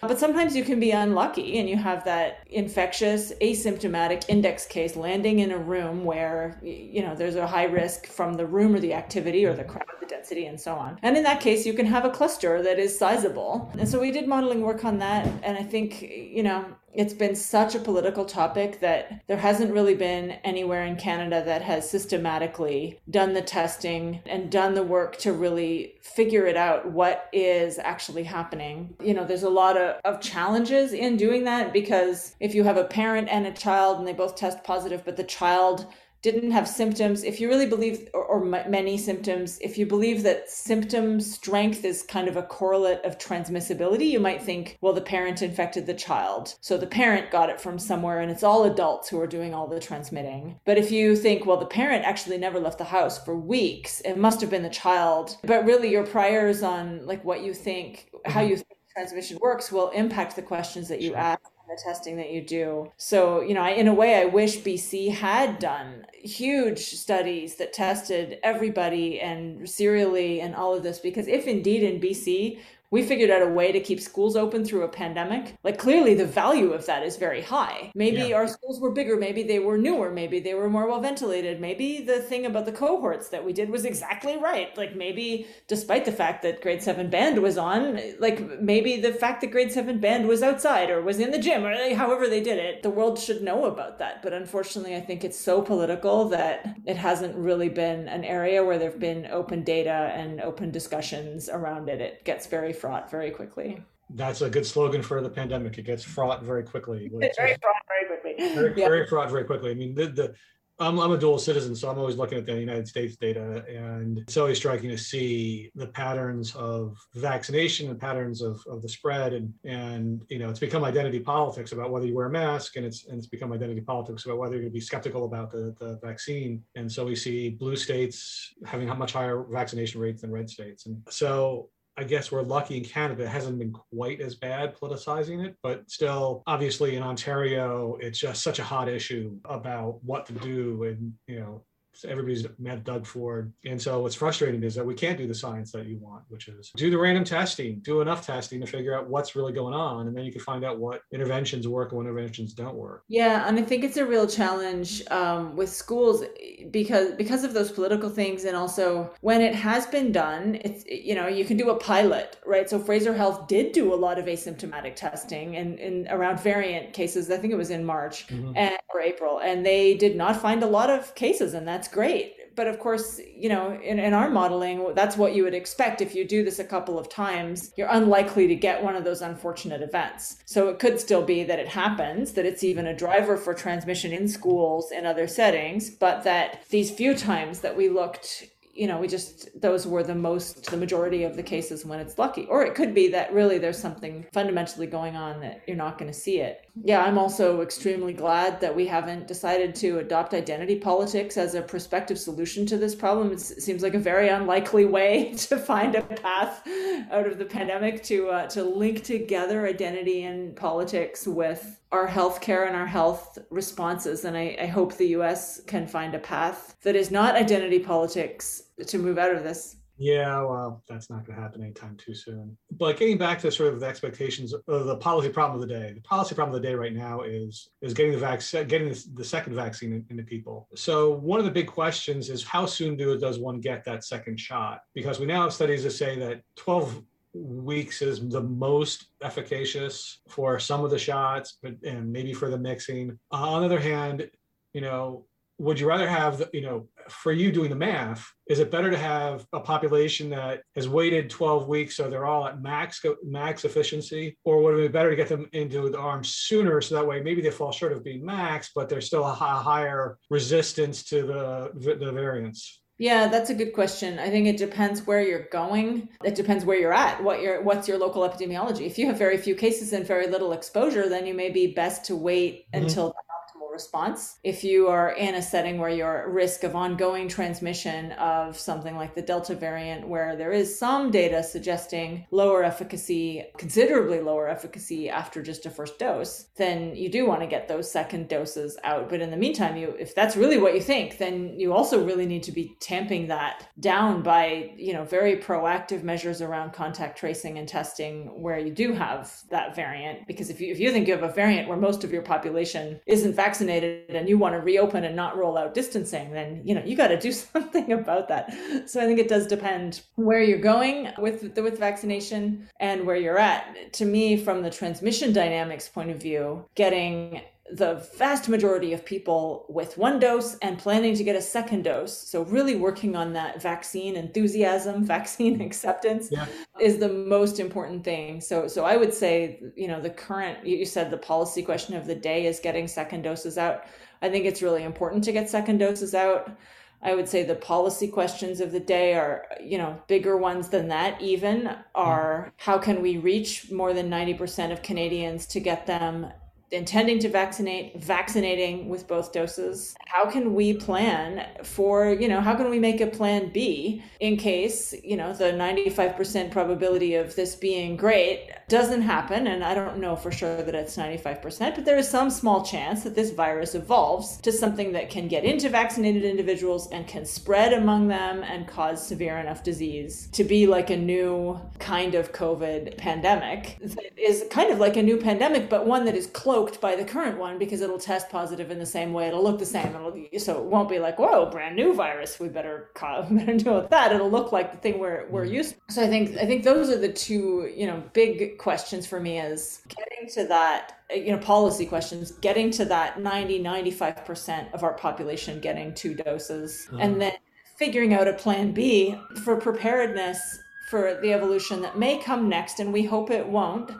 S3: But sometimes you can be unlucky and you have that infectious, asymptomatic index case landing in a room where, you know, there's a high risk from the room or the activity or the crowd, the density, and so on. And in that case, you can have a cluster that is sizable. And so we did modeling work on that. And I think, you know, it's been such a political topic that there hasn't really been anywhere in Canada that has systematically done the testing and done the work to really figure it out what is actually happening. You know, there's a lot of, of challenges in doing that because if you have a parent and a child and they both test positive, but the child didn't have symptoms, if you really believe, or, or, many symptoms, if you believe that symptom strength is kind of a correlate of transmissibility, you might think, well, the parent infected the child. So the parent got it from somewhere and it's all adults who are doing all the transmitting. But if you think, well, the parent actually never left the house for weeks, it must have been the child. But really, your priors on like what you think, how mm-hmm. you think transmission works will impact the questions that you sure. ask the testing that you do. So, you know, I, in a way, I wish BC had done huge studies that tested everybody and serially and all of this, because if indeed in BC we figured out a way to keep schools open through a pandemic. Like clearly the value of that is very high. Maybe yeah. our schools were bigger, maybe they were newer, maybe they were more well ventilated. Maybe the thing about the cohorts that we did was exactly right. Like maybe despite the fact that grade 7 band was on, like maybe the fact that grade 7 band was outside or was in the gym or like, however they did it, the world should know about that. But unfortunately, I think it's so political that it hasn't really been an area where there've been open data and open discussions around it. It gets very fraught very quickly.
S2: That's a good slogan for the pandemic. It gets fraught very quickly.
S3: It's very fraught very quickly.
S2: Very, yeah. very fraught very quickly. I mean, the, the I'm, I'm a dual citizen, so I'm always looking at the United States data, and it's always striking to see the patterns of vaccination and patterns of, of the spread, and and you know it's become identity politics about whether you wear a mask, and it's and it's become identity politics about whether you're going to be skeptical about the, the vaccine, and so we see blue states having much higher vaccination rates than red states, and so I guess we're lucky in Canada. It hasn't been quite as bad politicizing it, but still, obviously in Ontario, it's just such a hot issue about what to do. And, you know, everybody's met Doug Ford. And so what's frustrating is that we can't do the science that you want, which is do the random testing, do enough testing to figure out what's really going on. And then you can find out what interventions work and what interventions don't work.
S3: Yeah. And I think it's a real challenge um, with schools because because of those political things and also when it has been done, it's you know, you can do a pilot, right? So Fraser Health did do a lot of asymptomatic testing and in around variant cases. I think it was in March mm-hmm. and, or April, and they did not find a lot of cases, and that's great. But of course, you know, in, in our modeling, that's what you would expect. If you do this a couple of times, you're unlikely to get one of those unfortunate events. So it could still be that it happens, that it's even a driver for transmission in schools and other settings, but that these few times that we looked you know, we just, those were the most, the majority of the cases when it's lucky. Or it could be that really there's something fundamentally going on that you're not going to see it. Yeah, I'm also extremely glad that we haven't decided to adopt identity politics as a prospective solution to this problem. It seems like a very unlikely way to find a path out of the pandemic to uh, to link together identity and politics with our healthcare and our health responses. And I, I hope the US can find a path that is not identity politics to move out of this.
S2: Yeah, well, that's not going to happen anytime too soon. But getting back to sort of the expectations of the policy problem of the day, the policy problem of the day right now is is getting the vaccine, getting the, second vaccine into people. So one of the big questions is how soon do does one get that second shot? Because we now have studies that say that 12 weeks is the most efficacious for some of the shots, but and maybe for the mixing. On the other hand, you know, would you rather have the, you know, for you doing the math, is it better to have a population that has waited 12 weeks so they're all at max max efficiency, or would it be better to get them into the arms sooner so that way maybe they fall short of being max, but there's still a higher resistance to the the variants?
S3: Yeah, that's a good question. I think it depends where you're going. It depends where you're at. What your what's your local epidemiology? If you have very few cases and very little exposure, then you may be best to wait mm-hmm. until response. If you are in a setting where you're at risk of ongoing transmission of something like the Delta variant, where there is some data suggesting lower efficacy, considerably lower efficacy after just a first dose, then you do want to get those second doses out. But in the meantime, you if that's really what you think, then you also really need to be tamping that down by, you know, very proactive measures around contact tracing and testing where you do have that variant. Because if you if you think you have a variant where most of your population isn't vaccinated, vaccinated and you want to reopen and not roll out distancing, then you know you got to do something about that. So I think it does depend where you're going with the, with vaccination and where you're at. To me, from the transmission dynamics point of view, getting the vast majority of people with one dose and planning to get a second dose. So, really working on that vaccine enthusiasm, vaccine acceptance yeah. is the most important thing. So, so I would say, you know, the current, you said the policy question of the day is getting second doses out. I think it's really important to get second doses out. I would say the policy questions of the day are, you know, bigger ones than that, even hmm. are how can we reach more than 90% of Canadians to get them intending to vaccinate, vaccinating with both doses. How can we plan for, you know, how can we make a plan B in case, you know, the 95% probability of this being great doesn't happen? And I don't know for sure that it's 95%, but there is some small chance that this virus evolves to something that can get into vaccinated individuals and can spread among them and cause severe enough disease to be like a new kind of COVID pandemic that is kind of like a new pandemic, but one that is cloaked by the current one because it'll test positive in the same way. It'll look the same. It'll, so it won't be like, whoa, brand new virus. We better we better deal with that. It'll look like the thing we're we're mm. used. To. So I think I think those are the two you know big questions for me is getting to that you know policy questions getting to that 90 95% of our population getting two doses mm. and then figuring out a plan b for preparedness for the evolution that may come next and we hope it won't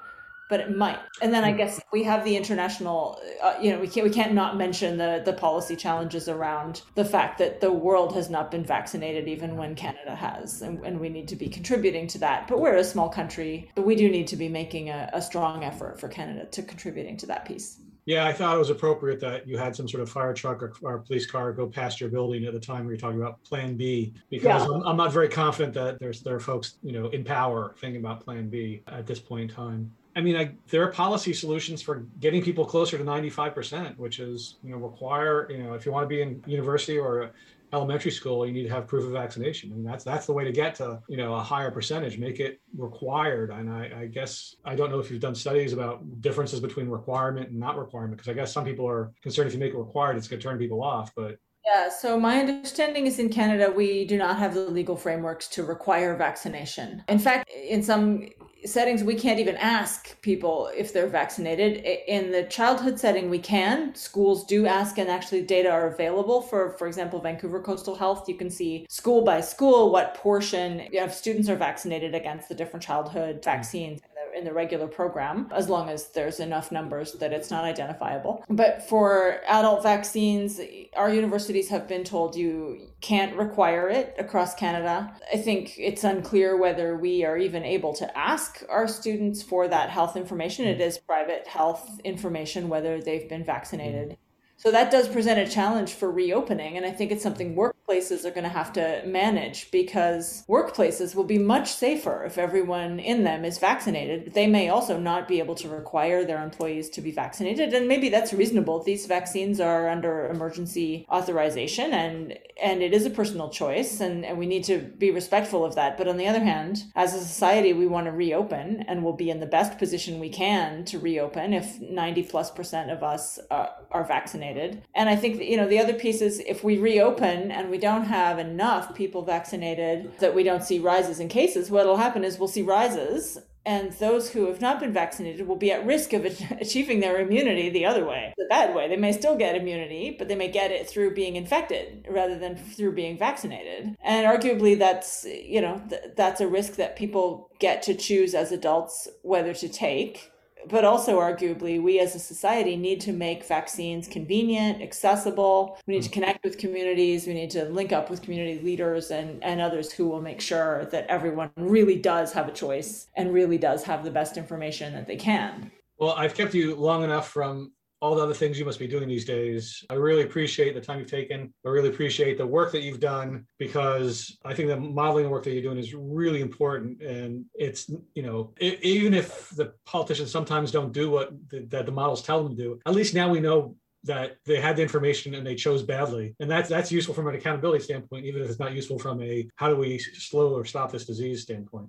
S3: but it might. And then I hmm. guess we have the international, uh, you know, we can't we can't not mention the the policy challenges around the fact that the world has not been vaccinated even when Canada has, and, and we need to be contributing to that. But we're a small country, but we do need to be making a, a strong effort for Canada to contributing to that piece.
S2: Yeah, I thought it was appropriate that you had some sort of fire truck or, or police car go past your building at the time we were talking about Plan B, because yeah. I'm, I'm, not very confident that there's there are folks you know in power thinking about Plan B at this point in time. I mean, I, there are policy solutions for getting people closer to 95%, which is, you know, require, you know, if you want to be in university or elementary school, you need to have proof of vaccination. and that's that's the way to get to, you know, a higher percentage, make it required. And I, I guess I don't know if you've done studies about differences between requirement and not requirement, because I guess some people are concerned if you make it required, it's going to turn people off. But
S3: yeah, so my understanding is in Canada, we do not have the legal frameworks to require vaccination. In fact, in some settings we can't even ask people if they're vaccinated. In the childhood setting we can. Schools do ask and actually data are available for for example vancouver coastal health. You can see school by school what portion of students are vaccinated against the different childhood hmm. vaccines in the regular program, as long as there's enough numbers that it's not identifiable. But for adult vaccines, our universities have been told you can't require it across Canada. I think it's unclear whether we are even able to ask our students for that health information. It is private health information, whether they've been vaccinated. Mm-hmm. So that does present a challenge for reopening. And I think it's something workplaces are going to have to manage because workplaces will be much safer if everyone in them is vaccinated. They may also not be able to require their employees to be vaccinated. And maybe that's reasonable. These vaccines are under emergency authorization and, and it is a personal choice. And, and we need to be respectful of that. But on the other hand, as a society, we want to reopen and we'll be in the best position we can to reopen if 90 plus percent of us uh, are vaccinated. And I think, you know, the other piece is if we reopen and we don't have enough people vaccinated that we don't see rises in cases, what'll happen is we'll see rises and those who have not been vaccinated will be at risk of achieving their immunity the other way, the bad way. They may still get immunity, but they may get it through being infected rather than through being vaccinated. And arguably, that's you know th- that's a risk that people get to choose as adults whether to take but also arguably we as a society need to make vaccines convenient accessible. We need to mm. connect with communities. We need to link up with community leaders and, and others who will make sure that everyone really does have a choice and really does have the best information that they can.
S2: Well i've kept you long enough from all the other things you must be doing these days. I really appreciate the time you've taken. I really appreciate the work that you've done because I think the modeling work that you're doing is really important. And it's, you know, it, even if the politicians sometimes don't do what the, that the models tell them to do, at least now we know that they had the information and they chose badly and that's that's useful from an accountability standpoint even if it's not useful from a how do we slow or stop this disease standpoint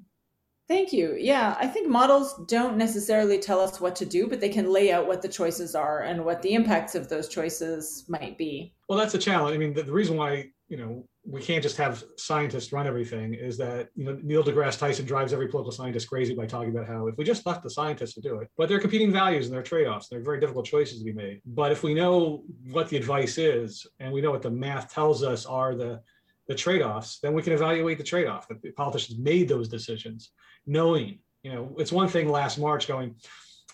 S3: Thank you. Yeah, I think models don't necessarily tell us what to do, but they can lay out what the choices are and what the impacts of those choices might be.
S2: Well, that's a challenge. I mean, the, the reason why, you know, we can't just have scientists run everything is that, you know, Neil deGrasse Tyson drives every political scientist crazy by talking about how if we just left the scientists to do it, but they're competing values and they're trade-offs, they're very difficult choices to be made. But if we know what the advice is and we know what the math tells us are the the trade-offs, then we can evaluate the trade-off. That the politicians made those decisions knowing, you know, it's one thing last March going,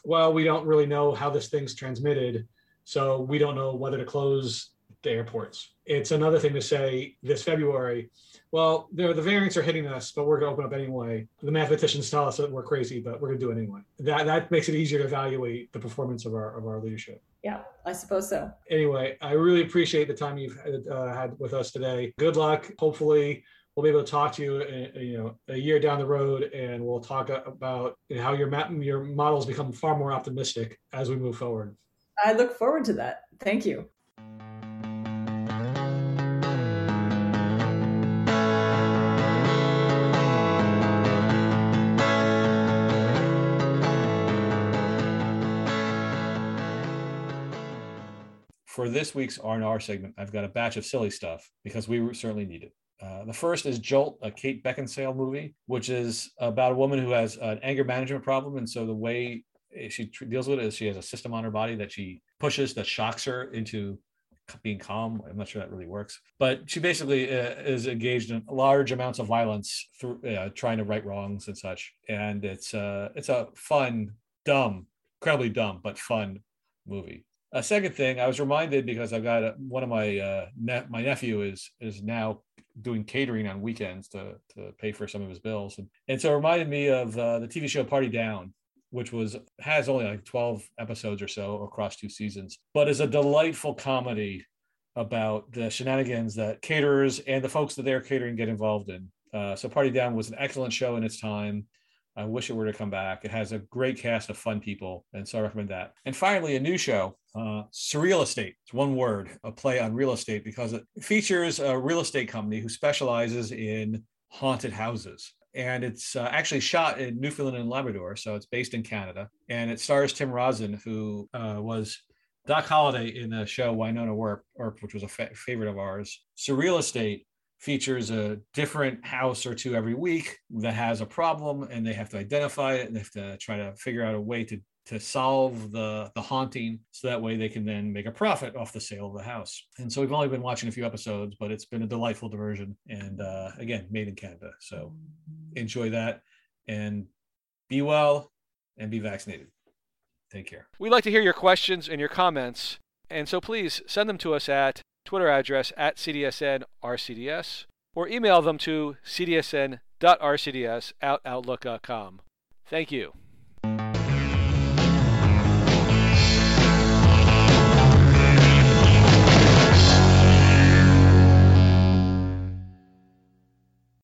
S2: well, we don't really know how this thing's transmitted. So we don't know whether to close the airports. It's another thing to say this February, well, the variants are hitting us, but we're going to open up anyway. The mathematicians tell us that we're crazy, but we're going to do it anyway. That that makes it easier to evaluate the performance of our of our leadership.
S3: Yeah, I suppose so.
S2: Anyway, I really appreciate the time you've uh, had with us today. Good luck. Hopefully, we'll be able to talk to you, uh, you know, a year down the road, and we'll talk about how your map, your models become far more optimistic as we move forward.
S3: I look forward to that. Thank you.
S2: For this week's R&R segment, I've got a batch of silly stuff because we certainly need it. Uh, the first is Jolt, a Kate Beckinsale movie, which is about a woman who has an anger management problem. And so the way she deals with it is she has a system on her body that she pushes that shocks her into being calm. I'm not sure that really works, but she basically uh, is engaged in large amounts of violence through uh, trying to right wrongs and such. And it's uh, it's a fun, dumb, incredibly dumb but fun movie. A second thing, I was reminded because I've got a, one of my uh, ne- my nephew is is now doing catering on weekends to to pay for some of his bills, and, and so it reminded me of uh, the TV show Party Down, which was has only like 12 episodes or so across two seasons, but is a delightful comedy about the shenanigans that caterers and the folks that they're catering get involved in. Uh, so Party Down was an excellent show in its time. I wish it were to come back. It has a great cast of fun people, and so I recommend that. And finally, a new show, uh, Surreal Estate. It's one word, a play on real estate, because it features a real estate company who specializes in haunted houses. And it's uh, actually shot in Newfoundland and Labrador, so it's based in Canada. And it stars Tim Rozon, who uh, was Doc Holliday in the show Wynonna Earp, which was a fa- favorite of ours. Surreal Estate features a different house or two every week that has a problem and they have to identify it and they have to try to figure out a way to to solve the the haunting so that way they can then make a profit off the sale of the house and so we've only been watching a few episodes but it's been a delightful diversion and uh, again made in canada so enjoy that and be well and be vaccinated. Take care.
S4: We'd like to hear your questions and your comments, and so please send them to us at Twitter address at CDSNRCDS or email them to cdsn.rcds at outlook.com. Thank you.